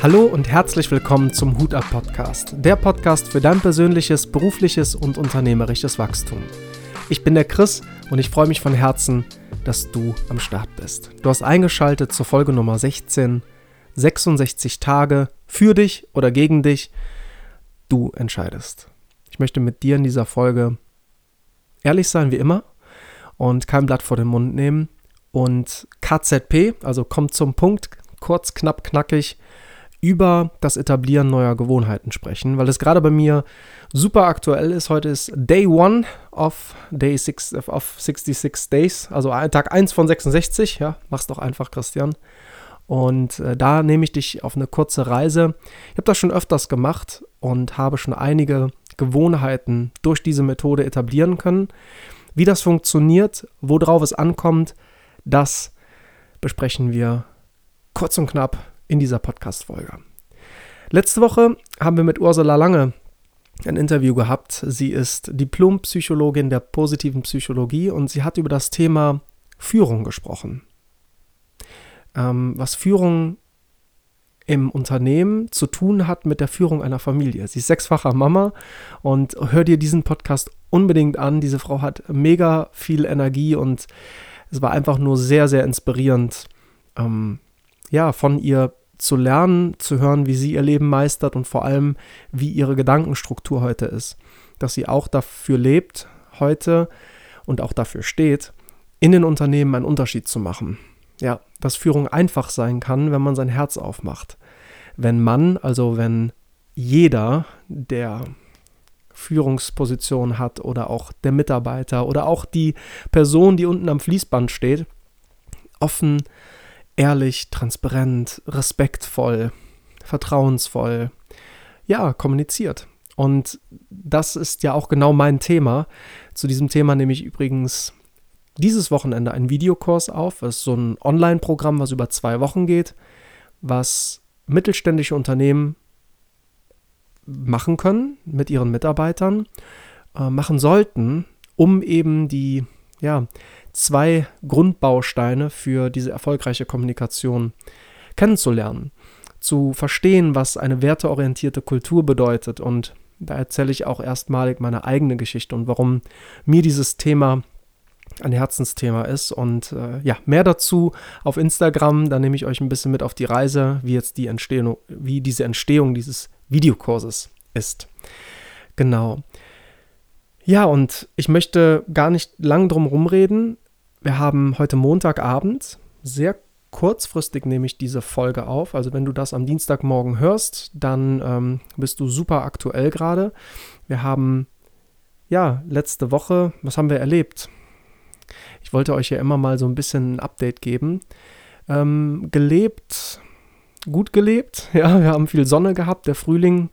Hallo und herzlich willkommen zum Hut ab Podcast, der Podcast für dein persönliches, berufliches und unternehmerisches Wachstum. Ich bin der Chris und ich freue mich von Herzen, dass du am Start bist. Du hast eingeschaltet zur Folge Nummer 16, 66 Tage für dich oder gegen dich. Du entscheidest. Ich möchte mit dir in dieser Folge ehrlich sein wie immer und kein Blatt vor den Mund nehmen und KZP, also kommt zum Punkt, kurz, knapp, knackig, über das Etablieren neuer Gewohnheiten sprechen, weil es gerade bei mir super aktuell ist. Heute ist Day One of Day six, of 66 Days, also Tag 1 von 66. Ja, mach's doch einfach, Christian. Und äh, da nehme ich dich auf eine kurze Reise. Ich habe das schon öfters gemacht und habe schon einige Gewohnheiten durch diese Methode etablieren können. Wie das funktioniert, worauf es ankommt, das besprechen wir kurz und knapp in dieser Podcast-Folge. Letzte Woche haben wir mit Ursula Lange ein Interview gehabt. Sie ist Diplompsychologin der positiven Psychologie und sie hat über das Thema Führung gesprochen. Ähm, was Führung im Unternehmen zu tun hat mit der Führung einer Familie. Sie ist sechsfacher Mama und hör dir diesen Podcast unbedingt an. Diese Frau hat mega viel Energie und es war einfach nur sehr, sehr inspirierend, ähm, ja, von ihr zu lernen, zu hören, wie sie ihr Leben meistert und vor allem, wie ihre Gedankenstruktur heute ist. Dass sie auch dafür lebt, heute und auch dafür steht, in den Unternehmen einen Unterschied zu machen. Ja, dass Führung einfach sein kann, wenn man sein Herz aufmacht. Wenn man, also wenn jeder, der Führungsposition hat oder auch der Mitarbeiter oder auch die Person, die unten am Fließband steht, offen ehrlich, transparent, respektvoll, vertrauensvoll, ja, kommuniziert. Und das ist ja auch genau mein Thema. Zu diesem Thema nehme ich übrigens dieses Wochenende einen Videokurs auf. Es ist so ein Online-Programm, was über zwei Wochen geht, was mittelständische Unternehmen machen können mit ihren Mitarbeitern, äh, machen sollten, um eben die ja, zwei Grundbausteine für diese erfolgreiche Kommunikation kennenzulernen, zu verstehen, was eine werteorientierte Kultur bedeutet. Und da erzähle ich auch erstmalig meine eigene Geschichte und warum mir dieses Thema ein Herzensthema ist. Und äh, ja, mehr dazu auf Instagram. Da nehme ich euch ein bisschen mit auf die Reise, wie jetzt die Entstehung, wie diese Entstehung dieses Videokurses ist. Genau. Ja, und ich möchte gar nicht lang drum rumreden. Wir haben heute Montagabend. Sehr kurzfristig nehme ich diese Folge auf. Also wenn du das am Dienstagmorgen hörst, dann ähm, bist du super aktuell gerade. Wir haben, ja, letzte Woche, was haben wir erlebt? Ich wollte euch ja immer mal so ein bisschen ein Update geben. Ähm, gelebt, gut gelebt. Ja, wir haben viel Sonne gehabt. Der Frühling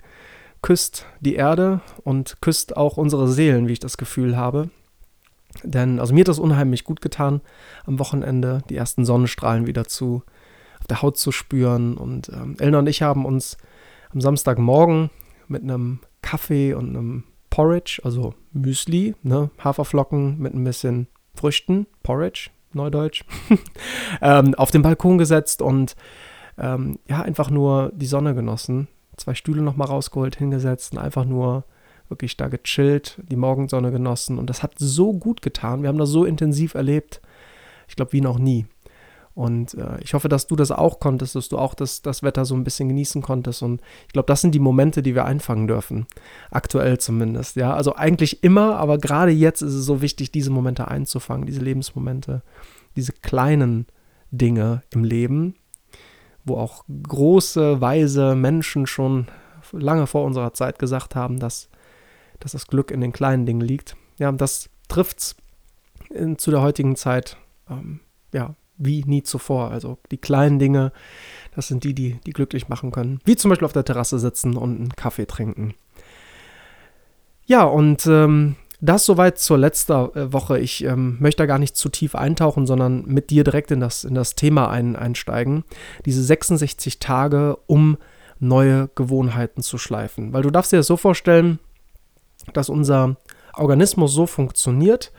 küsst die Erde und küsst auch unsere Seelen, wie ich das Gefühl habe. Denn, also mir hat das unheimlich gut getan, am Wochenende die ersten Sonnenstrahlen wieder zu auf der Haut zu spüren. Und ähm, Elna und ich haben uns am Samstagmorgen mit einem Kaffee und einem Porridge, also Müsli, ne, Haferflocken mit ein bisschen Früchten, Porridge, Neudeutsch, ähm, auf den Balkon gesetzt und ähm, ja, einfach nur die Sonne genossen zwei Stühle nochmal rausgeholt, hingesetzt und einfach nur wirklich da gechillt, die Morgensonne genossen. Und das hat so gut getan. Wir haben das so intensiv erlebt. Ich glaube, wie noch nie. Und äh, ich hoffe, dass du das auch konntest, dass du auch das, das Wetter so ein bisschen genießen konntest. Und ich glaube, das sind die Momente, die wir einfangen dürfen. Aktuell zumindest. Ja, also eigentlich immer, aber gerade jetzt ist es so wichtig, diese Momente einzufangen, diese Lebensmomente, diese kleinen Dinge im Leben, wo auch große, weise Menschen schon lange vor unserer Zeit gesagt haben, dass, dass das Glück in den kleinen Dingen liegt. Ja, das trifft es zu der heutigen Zeit ähm, ja, wie nie zuvor. Also die kleinen Dinge, das sind die, die, die glücklich machen können. Wie zum Beispiel auf der Terrasse sitzen und einen Kaffee trinken. Ja, und ähm, das soweit zur letzten äh, Woche. Ich ähm, möchte da gar nicht zu tief eintauchen, sondern mit dir direkt in das, in das Thema ein, einsteigen. Diese 66 Tage, um neue Gewohnheiten zu schleifen. Weil du darfst dir das so vorstellen, dass unser Organismus so funktioniert,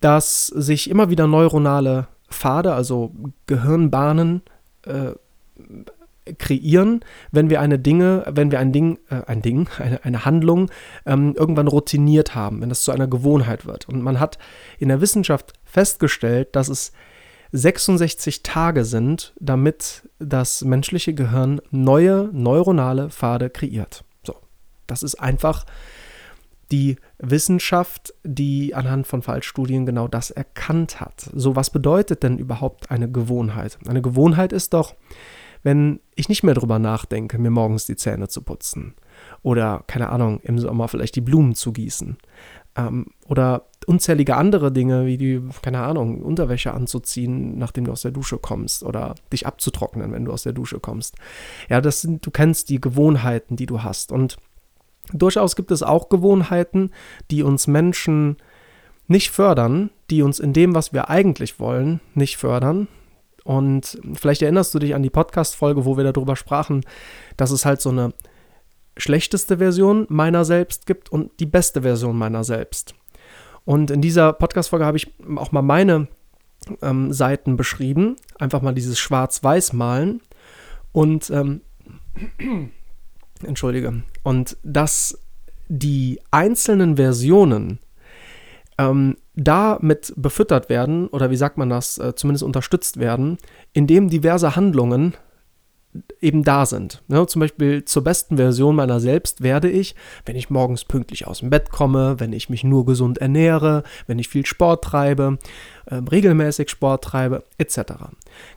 dass sich immer wieder neuronale Pfade, also Gehirnbahnen, äh, kreieren, wenn wir eine Dinge, wenn wir ein Ding, äh, ein Ding, eine, eine Handlung ähm, irgendwann routiniert haben, wenn das zu einer Gewohnheit wird. Und man hat in der Wissenschaft festgestellt, dass es 66 Tage sind, damit das menschliche Gehirn neue neuronale Pfade kreiert. So, das ist einfach die Wissenschaft, die anhand von Fallstudien genau das erkannt hat. So, was bedeutet denn überhaupt eine Gewohnheit? Eine Gewohnheit ist doch, wenn ich nicht mehr drüber nachdenke, mir morgens die Zähne zu putzen oder, keine Ahnung, im Sommer vielleicht die Blumen zu gießen ähm, oder unzählige andere Dinge, wie die, keine Ahnung, Unterwäsche anzuziehen, nachdem du aus der Dusche kommst oder dich abzutrocknen, wenn du aus der Dusche kommst. Ja, das sind, du kennst die Gewohnheiten, die du hast und durchaus gibt es auch Gewohnheiten, die uns Menschen nicht fördern, die uns in dem, was wir eigentlich wollen, nicht fördern, und vielleicht erinnerst du dich an die Podcast-Folge, wo wir darüber sprachen, dass es halt so eine schlechteste Version meiner selbst gibt und die beste Version meiner selbst. Und in dieser Podcast-Folge habe ich auch mal meine ähm, Seiten beschrieben. Einfach mal dieses Schwarz-Weiß-Malen. Und, ähm, entschuldige, und dass die einzelnen Versionen ähm, damit befüttert werden, oder wie sagt man das, äh, zumindest unterstützt werden, indem diverse Handlungen eben da sind. Ja, zum Beispiel zur besten Version meiner selbst werde ich, wenn ich morgens pünktlich aus dem Bett komme, wenn ich mich nur gesund ernähre, wenn ich viel Sport treibe, äh, regelmäßig Sport treibe, etc.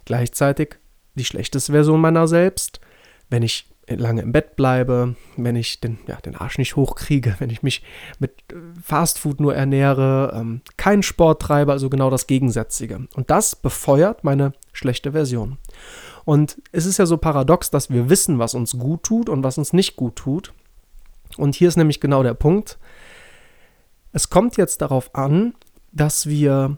Gleichzeitig die schlechteste Version meiner selbst, wenn ich lange im Bett bleibe, wenn ich den, ja, den Arsch nicht hochkriege, wenn ich mich mit äh, Fastfood nur ernähre, ähm, keinen Sport treibe, also genau das Gegensätzige. Und das befeuert meine schlechte Version. Und es ist ja so paradox, dass wir wissen, was uns gut tut und was uns nicht gut tut. Und hier ist nämlich genau der Punkt. Es kommt jetzt darauf an, dass wir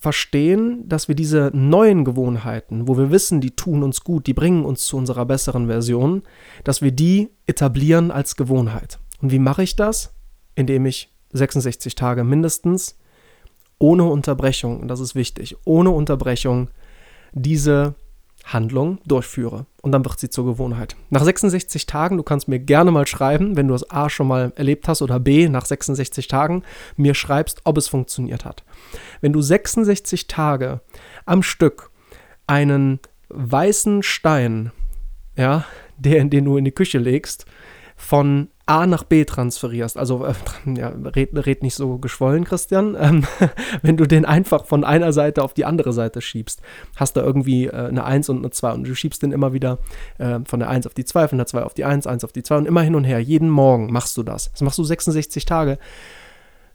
verstehen, dass wir diese neuen Gewohnheiten, wo wir wissen, die tun uns gut, die bringen uns zu unserer besseren Version, dass wir die etablieren als Gewohnheit. Und wie mache ich das? Indem ich 66 Tage mindestens ohne Unterbrechung, und das ist wichtig, ohne Unterbrechung diese Handlung durchführe. Und dann wird sie zur Gewohnheit. Nach 66 Tagen, du kannst mir gerne mal schreiben, wenn du es A schon mal erlebt hast oder B nach 66 Tagen mir schreibst, ob es funktioniert hat. Wenn du 66 Tage am Stück einen weißen Stein, ja, der, den du in die Küche legst, von A nach B transferierst, also äh, ja, red, red, nicht so geschwollen, Christian, ähm, wenn du den einfach von einer Seite auf die andere Seite schiebst, hast du irgendwie äh, eine 1 und eine 2 und du schiebst den immer wieder äh, von der 1 auf die 2, von der 2 auf die 1, 1 auf die 2 und immer hin und her. Jeden Morgen machst du das. Das machst du 66 Tage.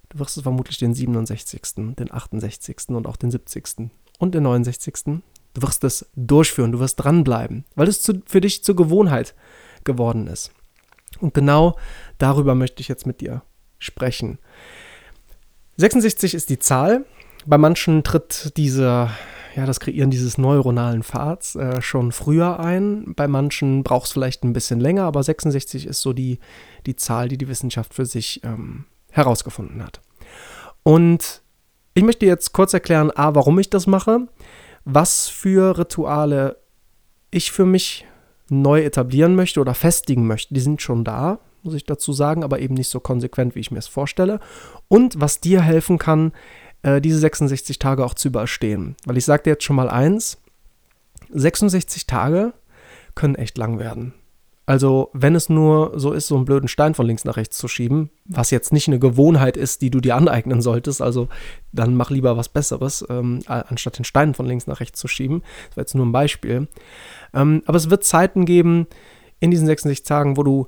Du wirst es vermutlich den 67., den 68. und auch den 70. und den 69. Du wirst es durchführen, du wirst dranbleiben, weil es zu, für dich zur Gewohnheit geworden ist. Und genau darüber möchte ich jetzt mit dir sprechen. 66 ist die Zahl. Bei manchen tritt diese, ja, das Kreieren dieses neuronalen Pfads äh, schon früher ein. Bei manchen braucht es vielleicht ein bisschen länger, aber 66 ist so die, die Zahl, die die Wissenschaft für sich ähm, herausgefunden hat. Und ich möchte jetzt kurz erklären, a, warum ich das mache, was für Rituale ich für mich neu etablieren möchte oder festigen möchte, die sind schon da, muss ich dazu sagen, aber eben nicht so konsequent, wie ich mir es vorstelle. Und was dir helfen kann, äh, diese 66 Tage auch zu überstehen. Weil ich sage dir jetzt schon mal eins, 66 Tage können echt lang werden. Also, wenn es nur so ist, so einen blöden Stein von links nach rechts zu schieben, was jetzt nicht eine Gewohnheit ist, die du dir aneignen solltest, also dann mach lieber was Besseres, ähm, anstatt den Stein von links nach rechts zu schieben. Das war jetzt nur ein Beispiel. Ähm, aber es wird Zeiten geben in diesen 66 Tagen, wo du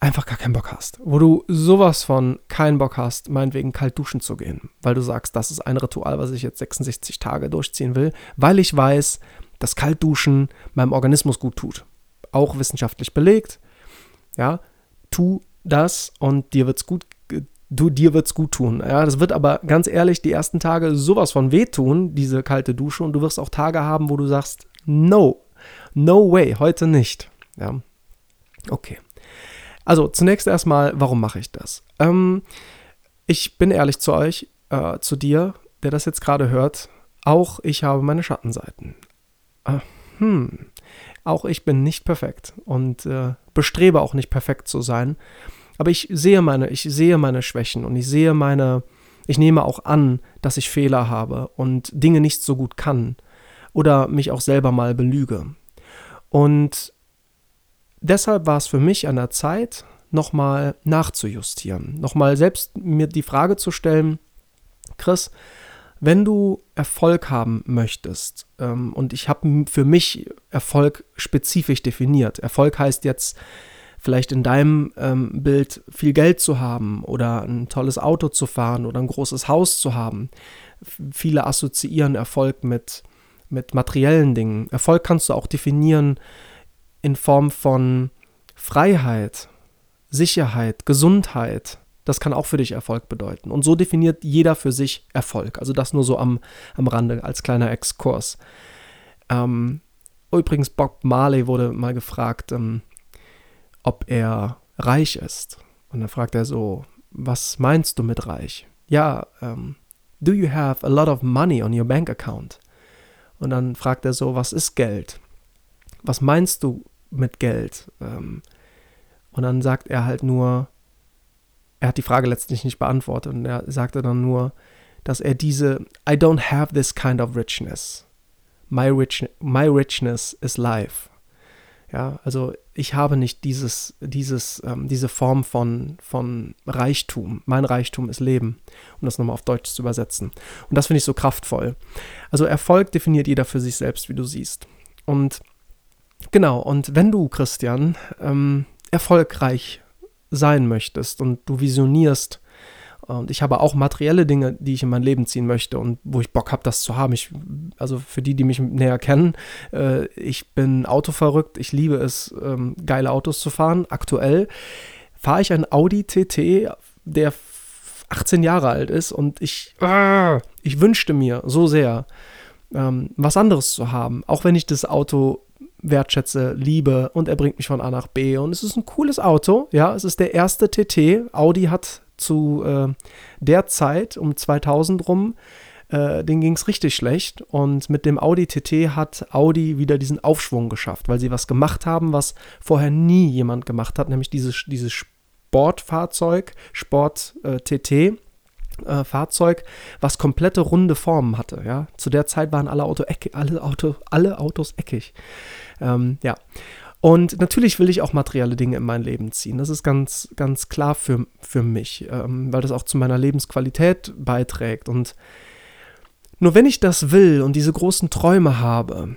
einfach gar keinen Bock hast. Wo du sowas von keinen Bock hast, meinetwegen kalt duschen zu gehen. Weil du sagst, das ist ein Ritual, was ich jetzt 66 Tage durchziehen will, weil ich weiß, dass Kaltduschen meinem Organismus gut tut auch wissenschaftlich belegt. Ja, tu das und dir wird's gut du, dir wird's gut tun. Ja, das wird aber ganz ehrlich die ersten Tage sowas von wehtun, diese kalte Dusche, und du wirst auch Tage haben, wo du sagst, no, no way, heute nicht. Ja, okay. Also zunächst erstmal, warum mache ich das? Ähm, ich bin ehrlich zu euch, äh, zu dir, der das jetzt gerade hört. Auch ich habe meine Schattenseiten. Äh, hm, Auch ich bin nicht perfekt und äh, bestrebe auch nicht perfekt zu sein. Aber ich sehe meine, ich sehe meine Schwächen und ich sehe meine, ich nehme auch an, dass ich Fehler habe und Dinge nicht so gut kann oder mich auch selber mal belüge. Und deshalb war es für mich an der Zeit, nochmal nachzujustieren, nochmal selbst mir die Frage zu stellen, Chris, wenn du Erfolg haben möchtest, ähm, und ich habe für mich Erfolg spezifisch definiert, Erfolg heißt jetzt vielleicht in deinem ähm, Bild viel Geld zu haben oder ein tolles Auto zu fahren oder ein großes Haus zu haben. Viele assoziieren Erfolg mit, mit materiellen Dingen. Erfolg kannst du auch definieren in Form von Freiheit, Sicherheit, Gesundheit. Das kann auch für dich Erfolg bedeuten. Und so definiert jeder für sich Erfolg. Also das nur so am, am Rande als kleiner Exkurs. Ähm, übrigens, Bob Marley wurde mal gefragt, ähm, ob er reich ist. Und dann fragt er so, was meinst du mit reich? Ja, ähm, do you have a lot of money on your bank account? Und dann fragt er so, was ist Geld? Was meinst du mit Geld? Ähm, und dann sagt er halt nur, er hat die Frage letztlich nicht beantwortet und er sagte dann nur, dass er diese I don't have this kind of richness. My, rich, my richness is life. Ja, also ich habe nicht dieses, dieses, ähm, diese Form von, von Reichtum. Mein Reichtum ist Leben, um das nochmal auf Deutsch zu übersetzen. Und das finde ich so kraftvoll. Also Erfolg definiert jeder für sich selbst, wie du siehst. Und genau, und wenn du, Christian, ähm, erfolgreich sein möchtest und du visionierst, und ich habe auch materielle Dinge, die ich in mein Leben ziehen möchte und wo ich Bock habe, das zu haben. Ich, also für die, die mich näher kennen, äh, ich bin autoverrückt. Ich liebe es, ähm, geile Autos zu fahren. Aktuell fahre ich ein Audi TT, der 18 Jahre alt ist und ich, äh, ich wünschte mir so sehr, ähm, was anderes zu haben. Auch wenn ich das Auto wertschätze, liebe und er bringt mich von A nach B. Und es ist ein cooles Auto, ja, es ist der erste TT. Audi hat zu äh, der Zeit um 2000 rum, äh, denen ging es richtig schlecht. Und mit dem Audi TT hat Audi wieder diesen Aufschwung geschafft, weil sie was gemacht haben, was vorher nie jemand gemacht hat, nämlich dieses, dieses Sportfahrzeug, Sport äh, TT. Äh, Fahrzeug, was komplette runde Formen hatte. Ja? Zu der Zeit waren alle, Auto alle, Auto, alle Autos eckig. Ähm, ja. Und natürlich will ich auch materielle Dinge in mein Leben ziehen. Das ist ganz, ganz klar für, für mich, ähm, weil das auch zu meiner Lebensqualität beiträgt. Und nur wenn ich das will und diese großen Träume habe,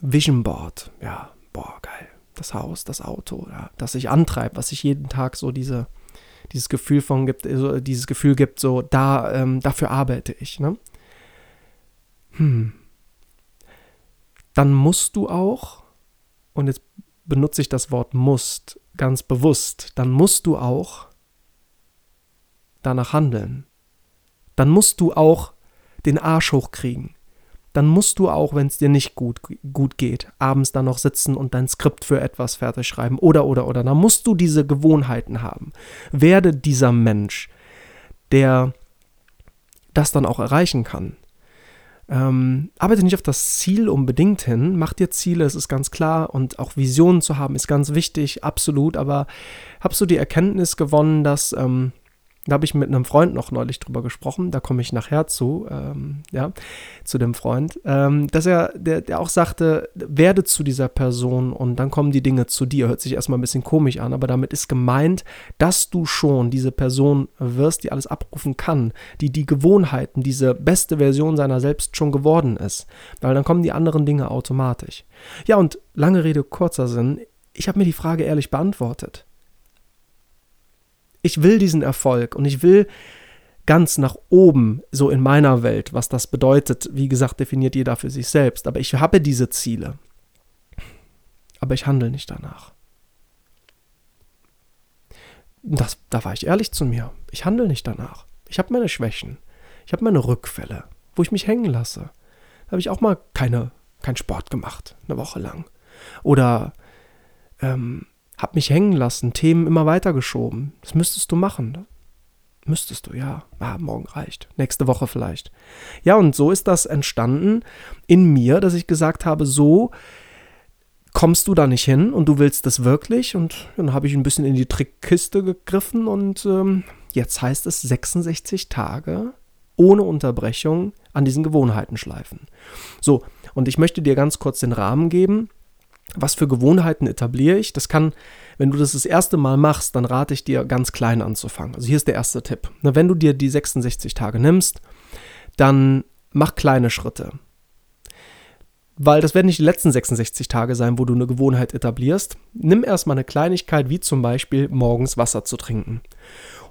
Vision Board, ja, boah, geil. Das Haus, das Auto, ja, das sich antreibt, was sich jeden Tag so diese, dieses Gefühl von gibt, so dieses Gefühl gibt, so da, ähm, dafür arbeite ich, ne? Hm. Dann musst du auch, und jetzt benutze ich das Wort musst ganz bewusst, dann musst du auch danach handeln. Dann musst du auch den Arsch hochkriegen. Dann musst du auch, wenn es dir nicht gut, gut geht, abends dann noch sitzen und dein Skript für etwas fertig schreiben oder, oder, oder. Dann musst du diese Gewohnheiten haben. Werde dieser Mensch, der das dann auch erreichen kann. Ähm, arbeite nicht auf das Ziel unbedingt hin, mach dir Ziele, es ist ganz klar und auch Visionen zu haben ist ganz wichtig, absolut, aber hast du die Erkenntnis gewonnen, dass ähm, da habe ich mit einem Freund noch neulich drüber gesprochen, da komme ich nachher zu, ähm, ja, zu dem Freund, ähm, dass er, der, der auch sagte, werde zu dieser Person und dann kommen die Dinge zu dir. Hört sich erstmal ein bisschen komisch an, aber damit ist gemeint, dass du schon diese Person wirst, die alles abrufen kann, die die Gewohnheiten, diese beste Version seiner selbst schon geworden ist. Weil dann kommen die anderen Dinge automatisch. Ja, und lange Rede, kurzer Sinn, ich habe mir die Frage ehrlich beantwortet ich will diesen Erfolg und ich will ganz nach oben, so in meiner Welt, was das bedeutet. Wie gesagt, definiert jeder für sich selbst. Aber ich habe diese Ziele. Aber ich handle nicht danach. Das, da war ich ehrlich zu mir. Ich handle nicht danach. Ich habe meine Schwächen. Ich habe meine Rückfälle, wo ich mich hängen lasse. Da habe ich auch mal keine, keinen Sport gemacht, eine Woche lang. Oder ähm, hab mich hängen lassen, Themen immer weitergeschoben. Das müsstest du machen. Müsstest du, ja. Ah, morgen reicht. Nächste Woche vielleicht. Ja, und so ist das entstanden in mir, dass ich gesagt habe, so kommst du da nicht hin und du willst das wirklich. Und dann habe ich ein bisschen in die Trickkiste gegriffen und ähm, jetzt heißt es 66 Tage ohne Unterbrechung an diesen Gewohnheiten schleifen. So, und ich möchte dir ganz kurz den Rahmen geben. Was für Gewohnheiten etabliere ich? Das kann, wenn du das das erste Mal machst, dann rate ich dir ganz klein anzufangen. Also hier ist der erste Tipp. wenn du dir die 66 Tage nimmst, dann mach kleine Schritte. Weil das werden nicht die letzten 66 Tage sein, wo du eine Gewohnheit etablierst. Nimm erstmal eine Kleinigkeit, wie zum Beispiel morgens Wasser zu trinken.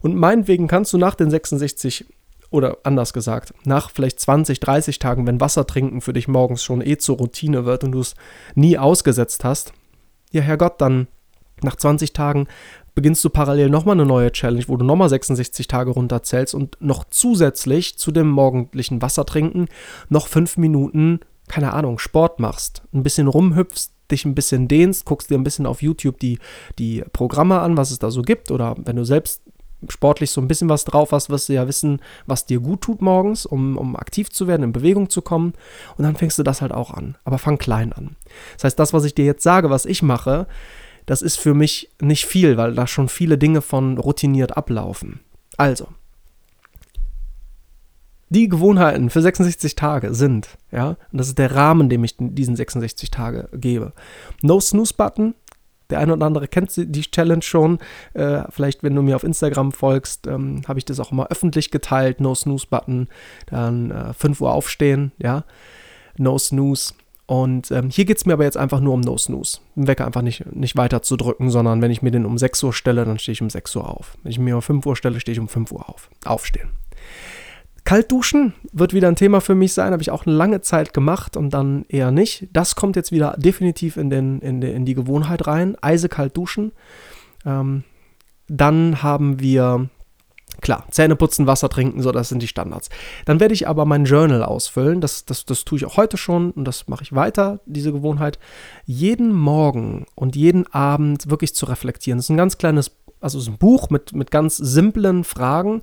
Und meinetwegen kannst du nach den 66 oder anders gesagt, nach vielleicht 20, 30 Tagen, wenn Wasser trinken für dich morgens schon eh zur Routine wird und du es nie ausgesetzt hast, ja Herrgott, dann nach 20 Tagen beginnst du parallel nochmal eine neue Challenge, wo du nochmal 66 Tage runterzählst und noch zusätzlich zu dem morgendlichen Wassertrinken noch fünf Minuten, keine Ahnung, Sport machst, ein bisschen rumhüpfst, dich ein bisschen dehnst, guckst dir ein bisschen auf YouTube die, die Programme an, was es da so gibt oder wenn du selbst sportlich so ein bisschen was drauf hast, wirst du ja wissen, was dir gut tut morgens, um, um aktiv zu werden, in Bewegung zu kommen. Und dann fängst du das halt auch an. Aber fang klein an. Das heißt, das, was ich dir jetzt sage, was ich mache, das ist für mich nicht viel, weil da schon viele Dinge von routiniert ablaufen. Also, die Gewohnheiten für 66 Tage sind, ja, und das ist der Rahmen, dem ich diesen 66 Tage gebe. No Snooze Button, der eine oder andere kennt die Challenge schon. Äh, vielleicht, wenn du mir auf Instagram folgst, ähm, habe ich das auch immer öffentlich geteilt. No Snooze Button. Dann äh, 5 Uhr aufstehen, ja. No Snooze. Und ähm, hier geht es mir aber jetzt einfach nur um No Snooze. Den Wecker einfach nicht, nicht weiter zu drücken, sondern wenn ich mir den um 6 Uhr stelle, dann stehe ich um 6 Uhr auf. Wenn ich mir um 5 Uhr stelle, stehe ich um 5 Uhr auf. Aufstehen. Kaltduschen wird wieder ein Thema für mich sein, habe ich auch eine lange Zeit gemacht und dann eher nicht. Das kommt jetzt wieder definitiv in, den, in, de, in die Gewohnheit rein. Eisekalt duschen. Ähm, dann haben wir, klar, Zähne putzen, Wasser trinken, so, das sind die Standards. Dann werde ich aber mein Journal ausfüllen. Das, das, das tue ich auch heute schon und das mache ich weiter, diese Gewohnheit. Jeden Morgen und jeden Abend wirklich zu reflektieren. Das ist ein ganz kleines also ist ein Buch mit, mit ganz simplen Fragen,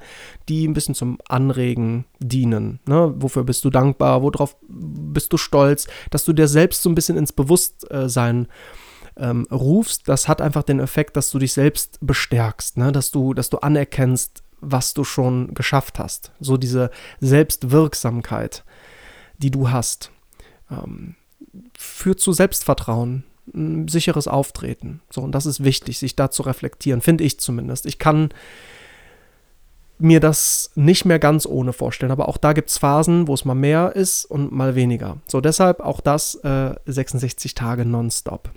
die ein bisschen zum Anregen dienen. Ne? Wofür bist du dankbar? Worauf bist du stolz? Dass du dir selbst so ein bisschen ins Bewusstsein ähm, rufst, das hat einfach den Effekt, dass du dich selbst bestärkst, ne? dass, du, dass du anerkennst, was du schon geschafft hast. So diese Selbstwirksamkeit, die du hast, ähm, führt zu Selbstvertrauen, ein sicheres Auftreten. So, und das ist wichtig, sich da zu reflektieren, finde ich zumindest. Ich kann mir das nicht mehr ganz ohne vorstellen, aber auch da gibt es Phasen, wo es mal mehr ist und mal weniger. So, deshalb auch das äh, 66 Tage nonstop.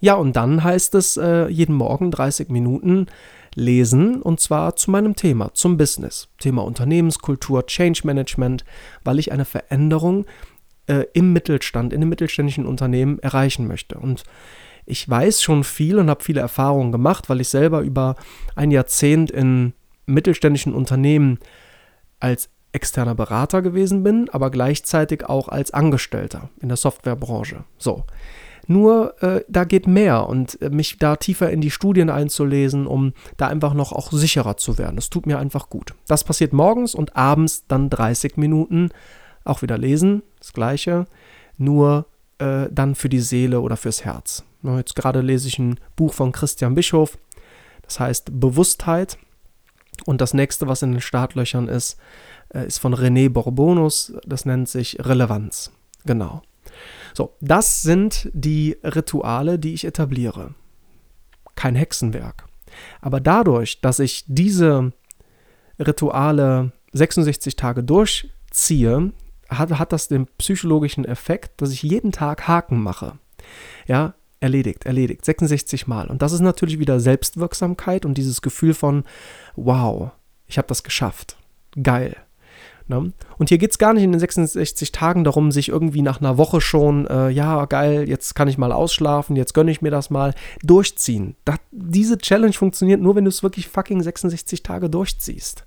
Ja, und dann heißt es äh, jeden Morgen 30 Minuten lesen und zwar zu meinem Thema, zum Business. Thema Unternehmenskultur, Change Management, weil ich eine Veränderung äh, im Mittelstand, in den mittelständischen Unternehmen erreichen möchte. Und ich weiß schon viel und habe viele Erfahrungen gemacht, weil ich selber über ein Jahrzehnt in mittelständischen Unternehmen als externer Berater gewesen bin, aber gleichzeitig auch als Angestellter in der Softwarebranche. So. Nur äh, da geht mehr und äh, mich da tiefer in die Studien einzulesen, um da einfach noch auch sicherer zu werden. Das tut mir einfach gut. Das passiert morgens und abends dann 30 Minuten auch wieder lesen, das gleiche, nur äh, dann für die Seele oder fürs Herz. Jetzt gerade lese ich ein Buch von Christian Bischof, das heißt Bewusstheit. Und das nächste, was in den Startlöchern ist, äh, ist von René Borbonus, das nennt sich Relevanz. Genau. So, das sind die Rituale, die ich etabliere. Kein Hexenwerk. Aber dadurch, dass ich diese Rituale 66 Tage durchziehe, hat, hat das den psychologischen Effekt, dass ich jeden Tag Haken mache. Ja, erledigt, erledigt, 66 Mal. Und das ist natürlich wieder Selbstwirksamkeit und dieses Gefühl von, wow, ich habe das geschafft. Geil. Ne? Und hier geht es gar nicht in den 66 Tagen darum, sich irgendwie nach einer Woche schon, äh, ja, geil, jetzt kann ich mal ausschlafen, jetzt gönne ich mir das mal, durchziehen. Das, diese Challenge funktioniert nur, wenn du es wirklich fucking 66 Tage durchziehst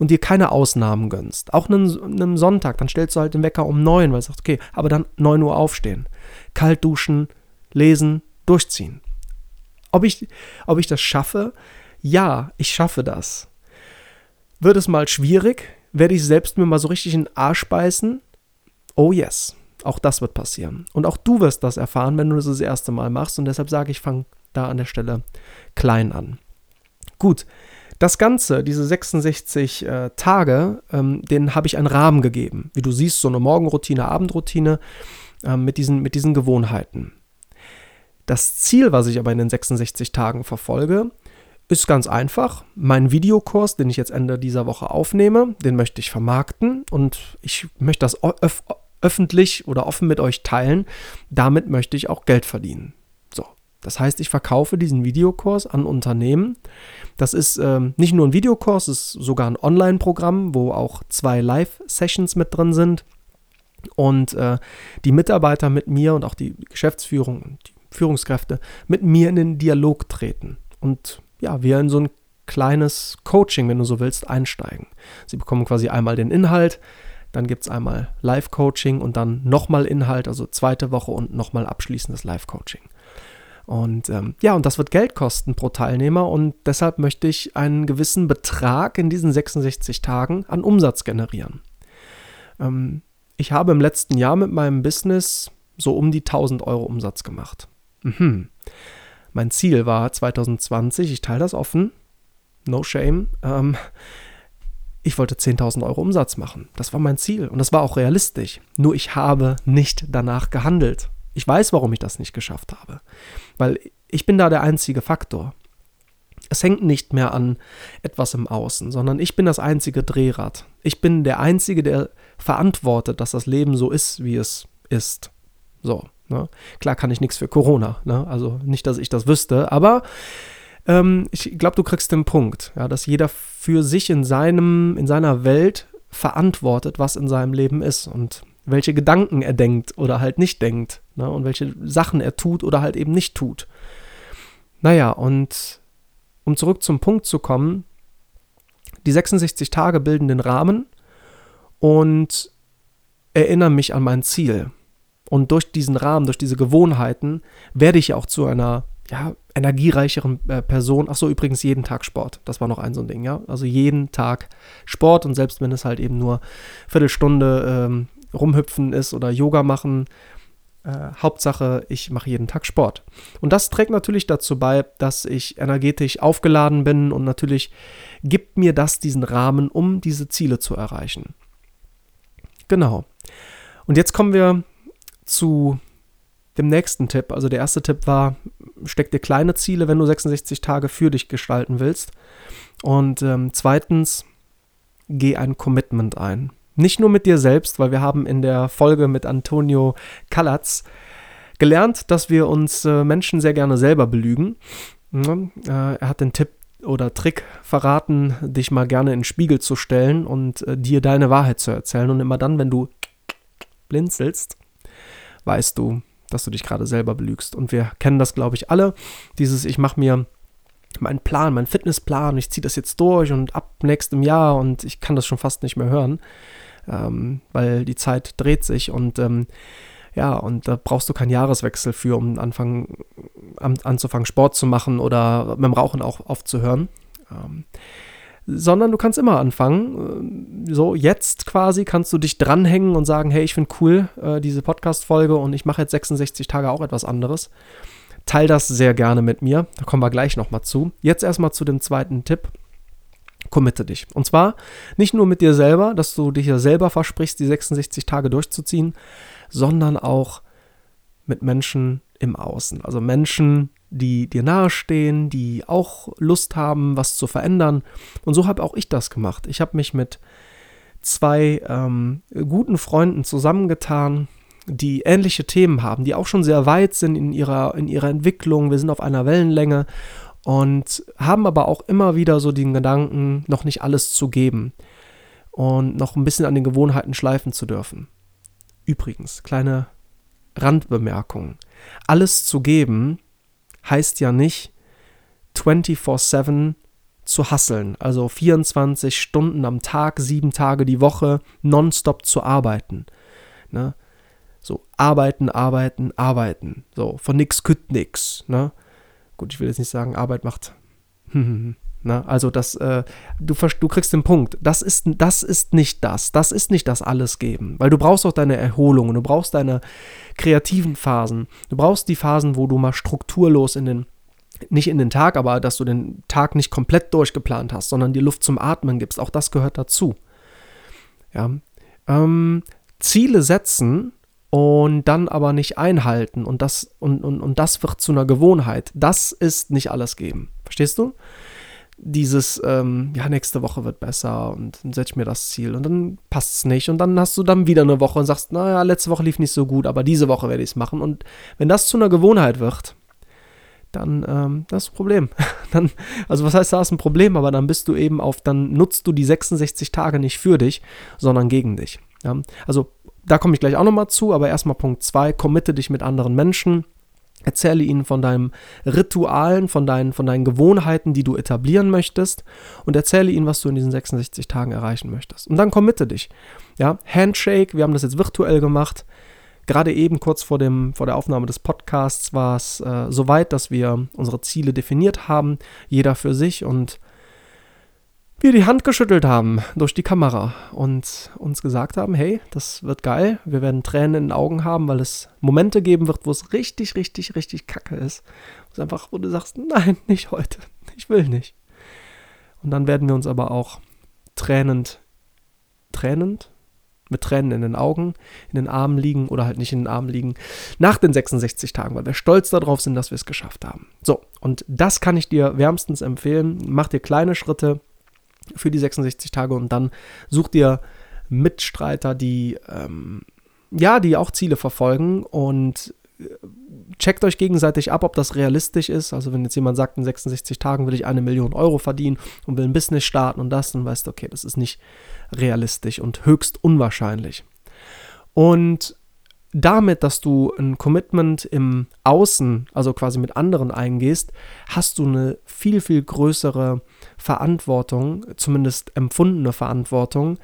und dir keine Ausnahmen gönnst. Auch einen, einem Sonntag, dann stellst du halt den Wecker um neun, weil du sagst, okay, aber dann 9 Uhr aufstehen, kalt duschen, lesen, durchziehen. Ob ich, ob ich das schaffe? Ja, ich schaffe das. Wird es mal schwierig? Werde ich selbst mir mal so richtig in den Arsch beißen? Oh yes. Auch das wird passieren. Und auch du wirst das erfahren, wenn du das das erste Mal machst. Und deshalb sage ich, fang da an der Stelle klein an. Gut, das Ganze, diese 66 äh, Tage, ähm, denen habe ich einen Rahmen gegeben. Wie du siehst, so eine Morgenroutine, Abendroutine äh, mit, diesen, mit diesen Gewohnheiten. Das Ziel, was ich aber in den 66 Tagen verfolge, ist ganz einfach. Mein Videokurs, den ich jetzt Ende dieser Woche aufnehme, den möchte ich vermarkten und ich möchte das öf öffentlich oder offen mit euch teilen. Damit möchte ich auch Geld verdienen. Das heißt, ich verkaufe diesen Videokurs an Unternehmen. Das ist ähm, nicht nur ein Videokurs, es ist sogar ein Online-Programm, wo auch zwei Live-Sessions mit drin sind. Und äh, die Mitarbeiter mit mir und auch die Geschäftsführung und die Führungskräfte mit mir in den Dialog treten. Und ja, wir in so ein kleines Coaching, wenn du so willst, einsteigen. Sie bekommen quasi einmal den Inhalt, dann gibt es einmal Live-Coaching und dann nochmal Inhalt, also zweite Woche und nochmal abschließendes Live-Coaching. Und ähm, ja, und das wird Geld kosten pro Teilnehmer und deshalb möchte ich einen gewissen Betrag in diesen 66 Tagen an Umsatz generieren. Ähm, ich habe im letzten Jahr mit meinem Business so um die 1000 Euro Umsatz gemacht. Mhm. Mein Ziel war 2020, ich teile das offen, no shame, ähm, ich wollte 10.000 Euro Umsatz machen. Das war mein Ziel und das war auch realistisch. Nur ich habe nicht danach gehandelt. Ich weiß, warum ich das nicht geschafft habe. Weil ich bin da der einzige Faktor. Es hängt nicht mehr an etwas im Außen, sondern ich bin das einzige Drehrad. Ich bin der Einzige, der verantwortet, dass das Leben so ist, wie es ist. So. Ne? Klar kann ich nichts für Corona. Ne? Also nicht, dass ich das wüsste, aber ähm, ich glaube, du kriegst den Punkt, ja, dass jeder für sich in seinem, in seiner Welt verantwortet, was in seinem Leben ist und welche Gedanken er denkt oder halt nicht denkt ne? und welche Sachen er tut oder halt eben nicht tut. Naja, und um zurück zum Punkt zu kommen, die 66 Tage bilden den Rahmen und erinnern mich an mein Ziel. Und durch diesen Rahmen, durch diese Gewohnheiten werde ich auch zu einer ja, energiereicheren äh, Person. Ach so, übrigens jeden Tag Sport. Das war noch ein so ein Ding, ja. Also jeden Tag Sport und selbst wenn es halt eben nur Viertelstunde ähm, rumhüpfen ist oder Yoga machen, äh, Hauptsache, ich mache jeden Tag Sport. Und das trägt natürlich dazu bei, dass ich energetisch aufgeladen bin und natürlich gibt mir das diesen Rahmen, um diese Ziele zu erreichen. Genau. Und jetzt kommen wir zu dem nächsten Tipp. Also der erste Tipp war, steck dir kleine Ziele, wenn du 66 Tage für dich gestalten willst. Und ähm, zweitens, geh ein Commitment ein. Nicht nur mit dir selbst, weil wir haben in der Folge mit Antonio Kalatz gelernt, dass wir uns äh, Menschen sehr gerne selber belügen. Ja, äh, er hat den Tipp oder Trick verraten, dich mal gerne in den Spiegel zu stellen und äh, dir deine Wahrheit zu erzählen. Und immer dann, wenn du blinzelst, weißt du, dass du dich gerade selber belügst. Und wir kennen das, glaube ich, alle. Dieses, ich mache mir meinen Plan, meinen Fitnessplan, ich ziehe das jetzt durch und ab nächstem Jahr und ich kann das schon fast nicht mehr hören, ähm, weil die Zeit dreht sich und ähm, ja, und da brauchst du keinen Jahreswechsel für, um anfangen, an, anzufangen, Sport zu machen oder mit dem Rauchen auch aufzuhören. Ähm, sondern du kannst immer anfangen. Äh, so, jetzt quasi kannst du dich dranhängen und sagen, hey, ich finde cool äh, diese Podcast-Folge und ich mache jetzt 66 Tage auch etwas anderes. Teil das sehr gerne mit mir. Da kommen wir gleich nochmal zu. Jetzt erstmal zu dem zweiten Tipp. Committe dich. Und zwar nicht nur mit dir selber, dass du dich ja selber versprichst, die 66 Tage durchzuziehen, sondern auch mit Menschen im Außen. Also Menschen, die dir nahestehen, die auch Lust haben, was zu verändern. Und so habe auch ich das gemacht. Ich habe mich mit zwei ähm, guten Freunden zusammengetan, die ähnliche Themen haben, die auch schon sehr weit sind in ihrer, in ihrer Entwicklung. Wir sind auf einer Wellenlänge und haben aber auch immer wieder so den Gedanken, noch nicht alles zu geben und noch ein bisschen an den Gewohnheiten schleifen zu dürfen. Übrigens, kleine Randbemerkung. Alles zu geben heißt ja nicht 24/7 zu hasseln, also 24 Stunden am Tag, sieben Tage die Woche nonstop zu arbeiten. Ne? So arbeiten, arbeiten, arbeiten. So von nix kütt nix. Ne? Gut, ich will jetzt nicht sagen, Arbeit macht Ne? Also das, äh, du, du kriegst den Punkt. Das ist, das ist nicht das. Das ist nicht das alles geben. Weil du brauchst auch deine Erholung, du brauchst deine kreativen Phasen. Du brauchst die Phasen, wo du mal strukturlos in den, nicht in den Tag, aber dass du den Tag nicht komplett durchgeplant hast, sondern die Luft zum Atmen gibst. Auch das gehört dazu. Ja. Ähm, Ziele setzen und dann aber nicht einhalten und das, und, und, und das wird zu einer Gewohnheit. Das ist nicht alles geben. Verstehst du? dieses, ähm, ja, nächste Woche wird besser und dann setze ich mir das Ziel und dann passt es nicht und dann hast du dann wieder eine Woche und sagst, naja, letzte Woche lief nicht so gut, aber diese Woche werde ich es machen und wenn das zu einer Gewohnheit wird, dann ähm, das ist ein Problem. dann, also was heißt, da ist ein Problem, aber dann bist du eben auf, dann nutzt du die 66 Tage nicht für dich, sondern gegen dich. Ja? Also da komme ich gleich auch nochmal zu, aber erstmal Punkt 2, committe dich mit anderen Menschen Erzähle ihnen von deinen Ritualen, von deinen, von deinen Gewohnheiten, die du etablieren möchtest und erzähle ihnen, was du in diesen 66 Tagen erreichen möchtest. Und dann committe dich. Ja, Handshake, wir haben das jetzt virtuell gemacht. Gerade eben kurz vor, dem, vor der Aufnahme des Podcasts war es äh, soweit, dass wir unsere Ziele definiert haben, jeder für sich und wir die Hand geschüttelt haben durch die Kamera und uns gesagt haben, hey, das wird geil, wir werden Tränen in den Augen haben, weil es Momente geben wird, wo es richtig, richtig, richtig kacke ist. Wo es einfach, wo du sagst, nein, nicht heute, ich will nicht. Und dann werden wir uns aber auch tränend, tränend, mit Tränen in den Augen, in den Armen liegen oder halt nicht in den Armen liegen, nach den 66 Tagen, weil wir stolz darauf sind, dass wir es geschafft haben. So, und das kann ich dir wärmstens empfehlen. Mach dir kleine Schritte, für die 66 Tage und dann such dir Mitstreiter, die ähm, ja, die auch Ziele verfolgen und äh, checkt euch gegenseitig ab, ob das realistisch ist. Also wenn jetzt jemand sagt, in 66 Tagen will ich eine Million Euro verdienen und will ein Business starten und das, dann weißt du, okay, das ist nicht realistisch und höchst unwahrscheinlich. Und damit, dass du ein Commitment im Außen, also quasi mit anderen eingehst, hast du eine viel, viel größere Verantwortung, zumindest empfundene Verantwortung,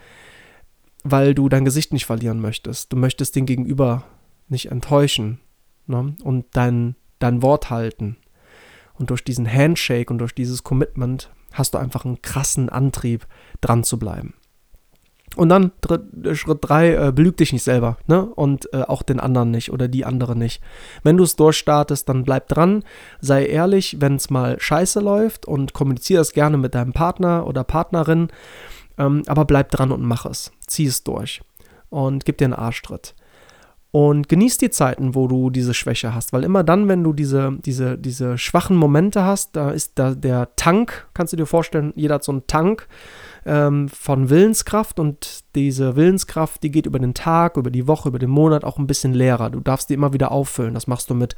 weil du dein Gesicht nicht verlieren möchtest. Du möchtest den Gegenüber nicht enttäuschen ne? und dein, dein Wort halten. Und durch diesen Handshake und durch dieses Commitment hast du einfach einen krassen Antrieb, dran zu bleiben. Und dann äh, Schritt 3, äh, belüg dich nicht selber, ne? Und äh, auch den anderen nicht oder die andere nicht. Wenn du es durchstartest, dann bleib dran, sei ehrlich, wenn es mal scheiße läuft und kommuniziere es gerne mit deinem Partner oder Partnerin, ähm, aber bleib dran und mach es. Zieh es durch und gib dir einen Arschtritt. Und genieß die Zeiten, wo du diese Schwäche hast, weil immer dann, wenn du diese, diese, diese schwachen Momente hast, da ist da der Tank, kannst du dir vorstellen, jeder hat so einen Tank, ähm, von Willenskraft und diese Willenskraft, die geht über den Tag, über die Woche, über den Monat auch ein bisschen leerer. Du darfst die immer wieder auffüllen. Das machst du mit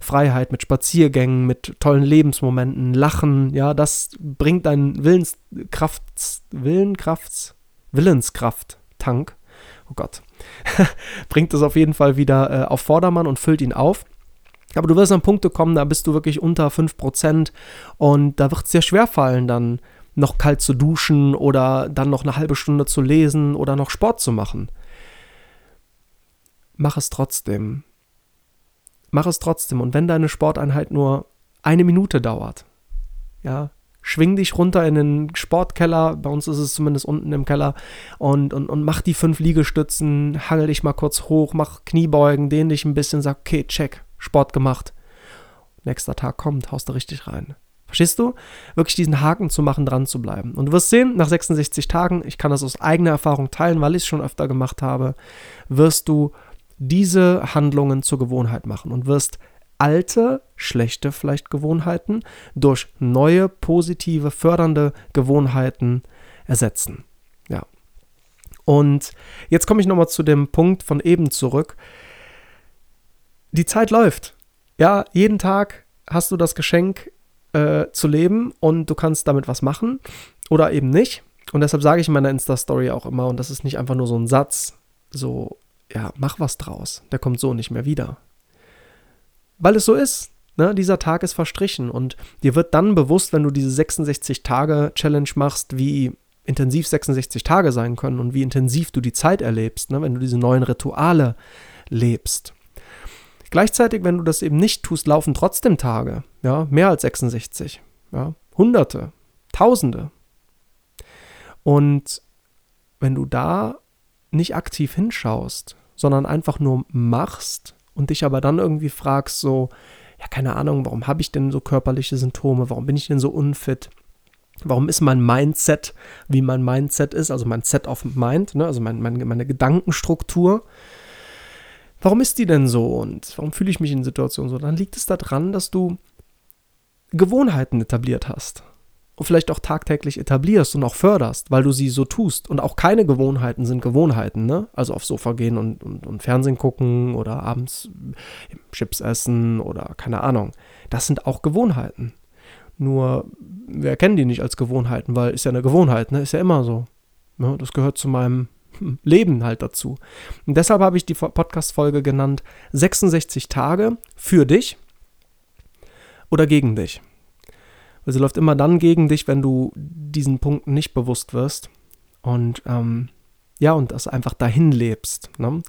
Freiheit, mit Spaziergängen, mit tollen Lebensmomenten, Lachen. Ja, das bringt deinen Willenskraft, Willenkrafts, Willenskraft-Tank, oh Gott, bringt es auf jeden Fall wieder äh, auf Vordermann und füllt ihn auf. Aber du wirst an Punkte kommen, da bist du wirklich unter 5% und da wird es dir schwerfallen, dann noch kalt zu duschen oder dann noch eine halbe Stunde zu lesen oder noch Sport zu machen. Mach es trotzdem. Mach es trotzdem. Und wenn deine Sporteinheit nur eine Minute dauert, ja, schwing dich runter in den Sportkeller, bei uns ist es zumindest unten im Keller, und, und, und mach die fünf Liegestützen, hangel dich mal kurz hoch, mach Kniebeugen, dehn dich ein bisschen, sag, okay, check, Sport gemacht. Nächster Tag kommt, haust du richtig rein. Verstehst du? Wirklich diesen Haken zu machen, dran zu bleiben. Und du wirst sehen, nach 66 Tagen, ich kann das aus eigener Erfahrung teilen, weil ich es schon öfter gemacht habe, wirst du diese Handlungen zur Gewohnheit machen und wirst alte, schlechte vielleicht Gewohnheiten durch neue, positive, fördernde Gewohnheiten ersetzen. Ja. Und jetzt komme ich nochmal zu dem Punkt von eben zurück. Die Zeit läuft. Ja, jeden Tag hast du das Geschenk, äh, zu leben und du kannst damit was machen oder eben nicht. Und deshalb sage ich in meiner Insta-Story auch immer, und das ist nicht einfach nur so ein Satz, so, ja, mach was draus. Der kommt so nicht mehr wieder. Weil es so ist. Ne? Dieser Tag ist verstrichen und dir wird dann bewusst, wenn du diese 66-Tage-Challenge machst, wie intensiv 66 Tage sein können und wie intensiv du die Zeit erlebst, ne? wenn du diese neuen Rituale lebst. Gleichzeitig, wenn du das eben nicht tust, laufen trotzdem Tage, ja, mehr als 66, ja, Hunderte, Tausende. Und wenn du da nicht aktiv hinschaust, sondern einfach nur machst und dich aber dann irgendwie fragst, so, ja, keine Ahnung, warum habe ich denn so körperliche Symptome? Warum bin ich denn so unfit? Warum ist mein Mindset, wie mein Mindset ist, also mein Set of Mind, ne, also mein, mein, meine Gedankenstruktur? Warum ist die denn so und warum fühle ich mich in Situationen so? Dann liegt es daran, dass du Gewohnheiten etabliert hast und vielleicht auch tagtäglich etablierst und auch förderst, weil du sie so tust. Und auch keine Gewohnheiten sind Gewohnheiten, ne? Also aufs Sofa gehen und, und, und Fernsehen gucken oder abends Chips essen oder keine Ahnung. Das sind auch Gewohnheiten. Nur wir erkennen die nicht als Gewohnheiten, weil ist ja eine Gewohnheit, ne? Ist ja immer so. Ne? Das gehört zu meinem Leben halt dazu. Und deshalb habe ich die Podcast-Folge genannt 66 Tage für dich oder gegen dich. Weil sie läuft immer dann gegen dich, wenn du diesen Punkten nicht bewusst wirst. Und ähm, ja, und das einfach dahin lebst. Ne?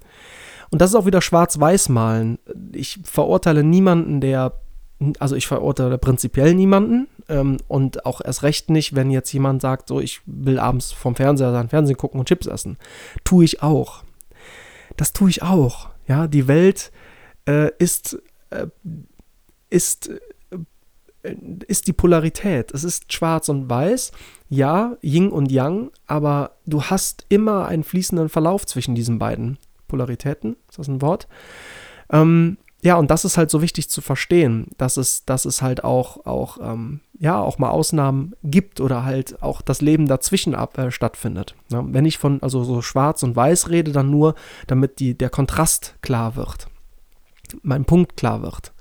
Und das ist auch wieder schwarz-weiß malen. Ich verurteile niemanden, der, also ich verurteile prinzipiell niemanden ähm, und auch erst recht nicht, wenn jetzt jemand sagt, so ich will abends vom Fernseher sein Fernsehen gucken und Chips essen. Tue ich auch. Das tue ich auch. Ja, die Welt äh, ist, äh, ist ist die Polarität. Es ist schwarz und weiß, ja, Yin und Yang, aber du hast immer einen fließenden Verlauf zwischen diesen beiden Polaritäten. Ist das ein Wort? Ähm, ja, und das ist halt so wichtig zu verstehen, dass es, dass es halt auch, auch, ähm, ja, auch mal Ausnahmen gibt oder halt auch das Leben dazwischen ab, äh, stattfindet. Ja, wenn ich von also so schwarz und weiß rede, dann nur, damit die, der Kontrast klar wird, mein Punkt klar wird.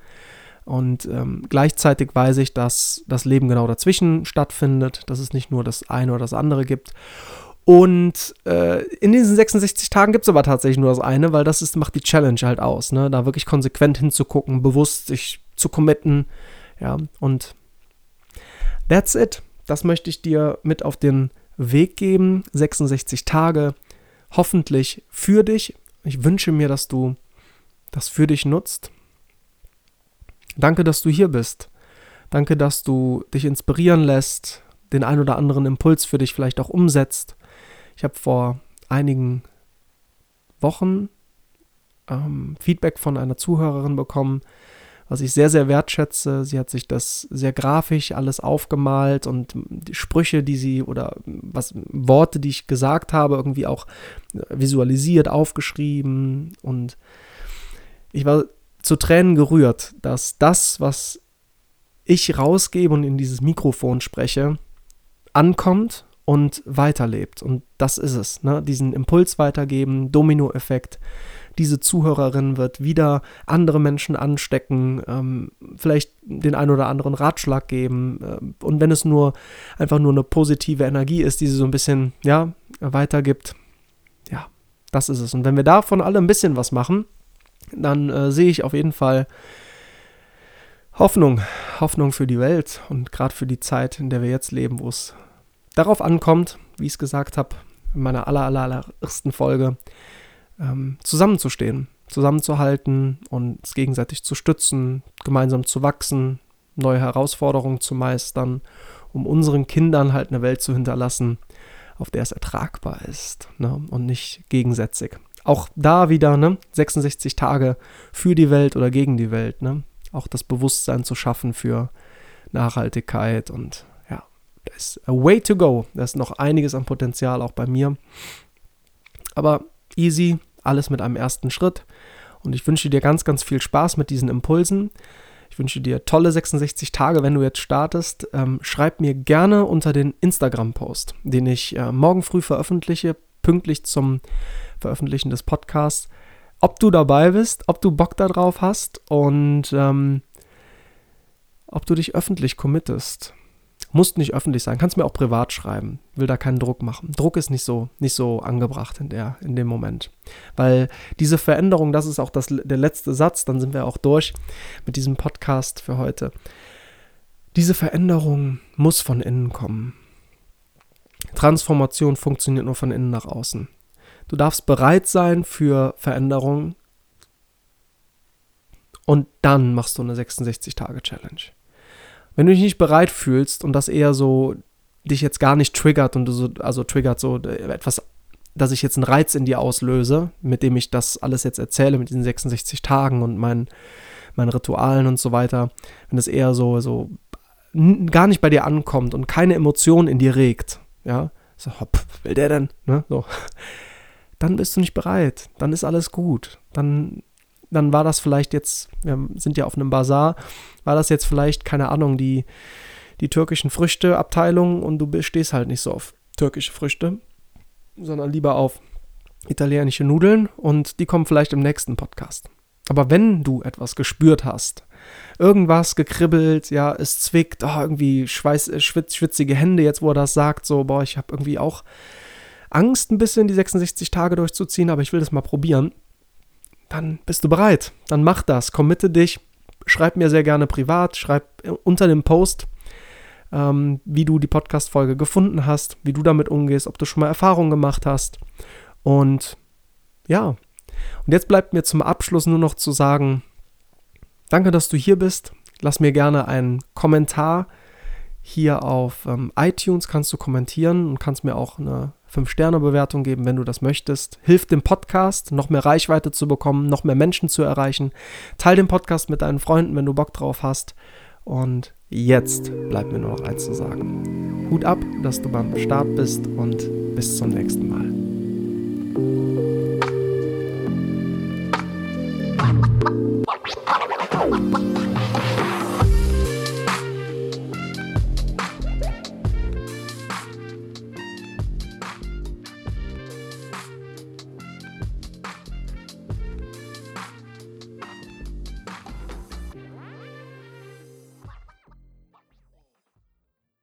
Und ähm, gleichzeitig weiß ich, dass das Leben genau dazwischen stattfindet, dass es nicht nur das eine oder das andere gibt. Und äh, in diesen 66 Tagen gibt es aber tatsächlich nur das eine, weil das ist, macht die Challenge halt aus, ne? Da wirklich konsequent hinzugucken, bewusst sich zu committen. Ja, und that's it. Das möchte ich dir mit auf den Weg geben. 66 Tage, hoffentlich für dich. Ich wünsche mir, dass du das für dich nutzt Danke, dass du hier bist. Danke, dass du dich inspirieren lässt, den ein oder anderen Impuls für dich vielleicht auch umsetzt. Ich habe vor einigen Wochen ähm, Feedback von einer Zuhörerin bekommen, was ich sehr, sehr wertschätze. Sie hat sich das sehr grafisch alles aufgemalt und die Sprüche, die sie oder was Worte, die ich gesagt habe, irgendwie auch visualisiert, aufgeschrieben. Und ich war zu Tränen gerührt, dass das, was ich rausgebe und in dieses Mikrofon spreche, ankommt und weiterlebt. Und das ist es. Ne? Diesen Impuls weitergeben, Dominoeffekt. Diese Zuhörerin wird wieder andere Menschen anstecken, ähm, vielleicht den einen oder anderen Ratschlag geben. Äh, und wenn es nur einfach nur eine positive Energie ist, die sie so ein bisschen ja, weitergibt, ja, das ist es. Und wenn wir davon alle ein bisschen was machen, dann äh, sehe ich auf jeden Fall Hoffnung, Hoffnung für die Welt und gerade für die Zeit, in der wir jetzt leben, wo es darauf ankommt, wie ich es gesagt habe, in meiner aller, aller, allerersten Folge, ähm, zusammenzustehen, zusammenzuhalten und es gegenseitig zu stützen, gemeinsam zu wachsen, neue Herausforderungen zu meistern, um unseren Kindern halt eine Welt zu hinterlassen, auf der es ertragbar ist ne? und nicht gegensätzlich auch da wieder, ne, 66 Tage für die Welt oder gegen die Welt, ne? Auch das Bewusstsein zu schaffen für Nachhaltigkeit und ja, da ist a way to go. Da ist noch einiges an Potenzial auch bei mir. Aber easy, alles mit einem ersten Schritt. Und ich wünsche dir ganz, ganz viel Spaß mit diesen Impulsen. Ich wünsche dir tolle 66 Tage, wenn du jetzt startest. Ähm, schreib mir gerne unter den Instagram-Post, den ich äh, morgen früh veröffentliche, pünktlich zum Veröffentlichen des Podcasts, ob du dabei bist, ob du Bock darauf hast und ähm, ob du dich öffentlich committest. Musst nicht öffentlich sein, kannst mir auch privat schreiben. Will da keinen Druck machen. Druck ist nicht so, nicht so angebracht in, der, in dem Moment. Weil diese Veränderung, das ist auch das, der letzte Satz, dann sind wir auch durch mit diesem Podcast für heute. Diese Veränderung muss von innen kommen. Transformation funktioniert nur von innen nach außen. Du darfst bereit sein für Veränderungen und dann machst du eine 66-Tage-Challenge. Wenn du dich nicht bereit fühlst und das eher so dich jetzt gar nicht triggert und du so, also triggert so etwas, dass ich jetzt einen Reiz in dir auslöse, mit dem ich das alles jetzt erzähle, mit diesen 66 Tagen und meinen, meinen Ritualen und so weiter, wenn es eher so, so gar nicht bei dir ankommt und keine Emotion in dir regt, ja, so, hopp, will der denn, ne, so, dann bist du nicht bereit, dann ist alles gut, dann, dann war das vielleicht jetzt, wir sind ja auf einem Bazar, war das jetzt vielleicht, keine Ahnung, die, die türkischen Früchte-Abteilung und du stehst halt nicht so auf türkische Früchte, sondern lieber auf italienische Nudeln und die kommen vielleicht im nächsten Podcast. Aber wenn du etwas gespürt hast, irgendwas gekribbelt, ja, es zwickt, oh, irgendwie Schweiß, schwitz, schwitzige Hände, jetzt wo er das sagt, so, boah, ich habe irgendwie auch Angst, ein bisschen die 66 Tage durchzuziehen, aber ich will das mal probieren, dann bist du bereit. Dann mach das, committe dich, schreib mir sehr gerne privat, schreib äh, unter dem Post, ähm, wie du die Podcast-Folge gefunden hast, wie du damit umgehst, ob du schon mal Erfahrungen gemacht hast. Und ja, und jetzt bleibt mir zum Abschluss nur noch zu sagen, danke, dass du hier bist. Lass mir gerne einen Kommentar hier auf ähm, iTunes, kannst du kommentieren und kannst mir auch eine 5-Sterne-Bewertung geben, wenn du das möchtest. Hilf dem Podcast, noch mehr Reichweite zu bekommen, noch mehr Menschen zu erreichen. Teil den Podcast mit deinen Freunden, wenn du Bock drauf hast. Und jetzt bleibt mir nur noch eins zu sagen. Hut ab, dass du beim Start bist und bis zum nächsten Mal.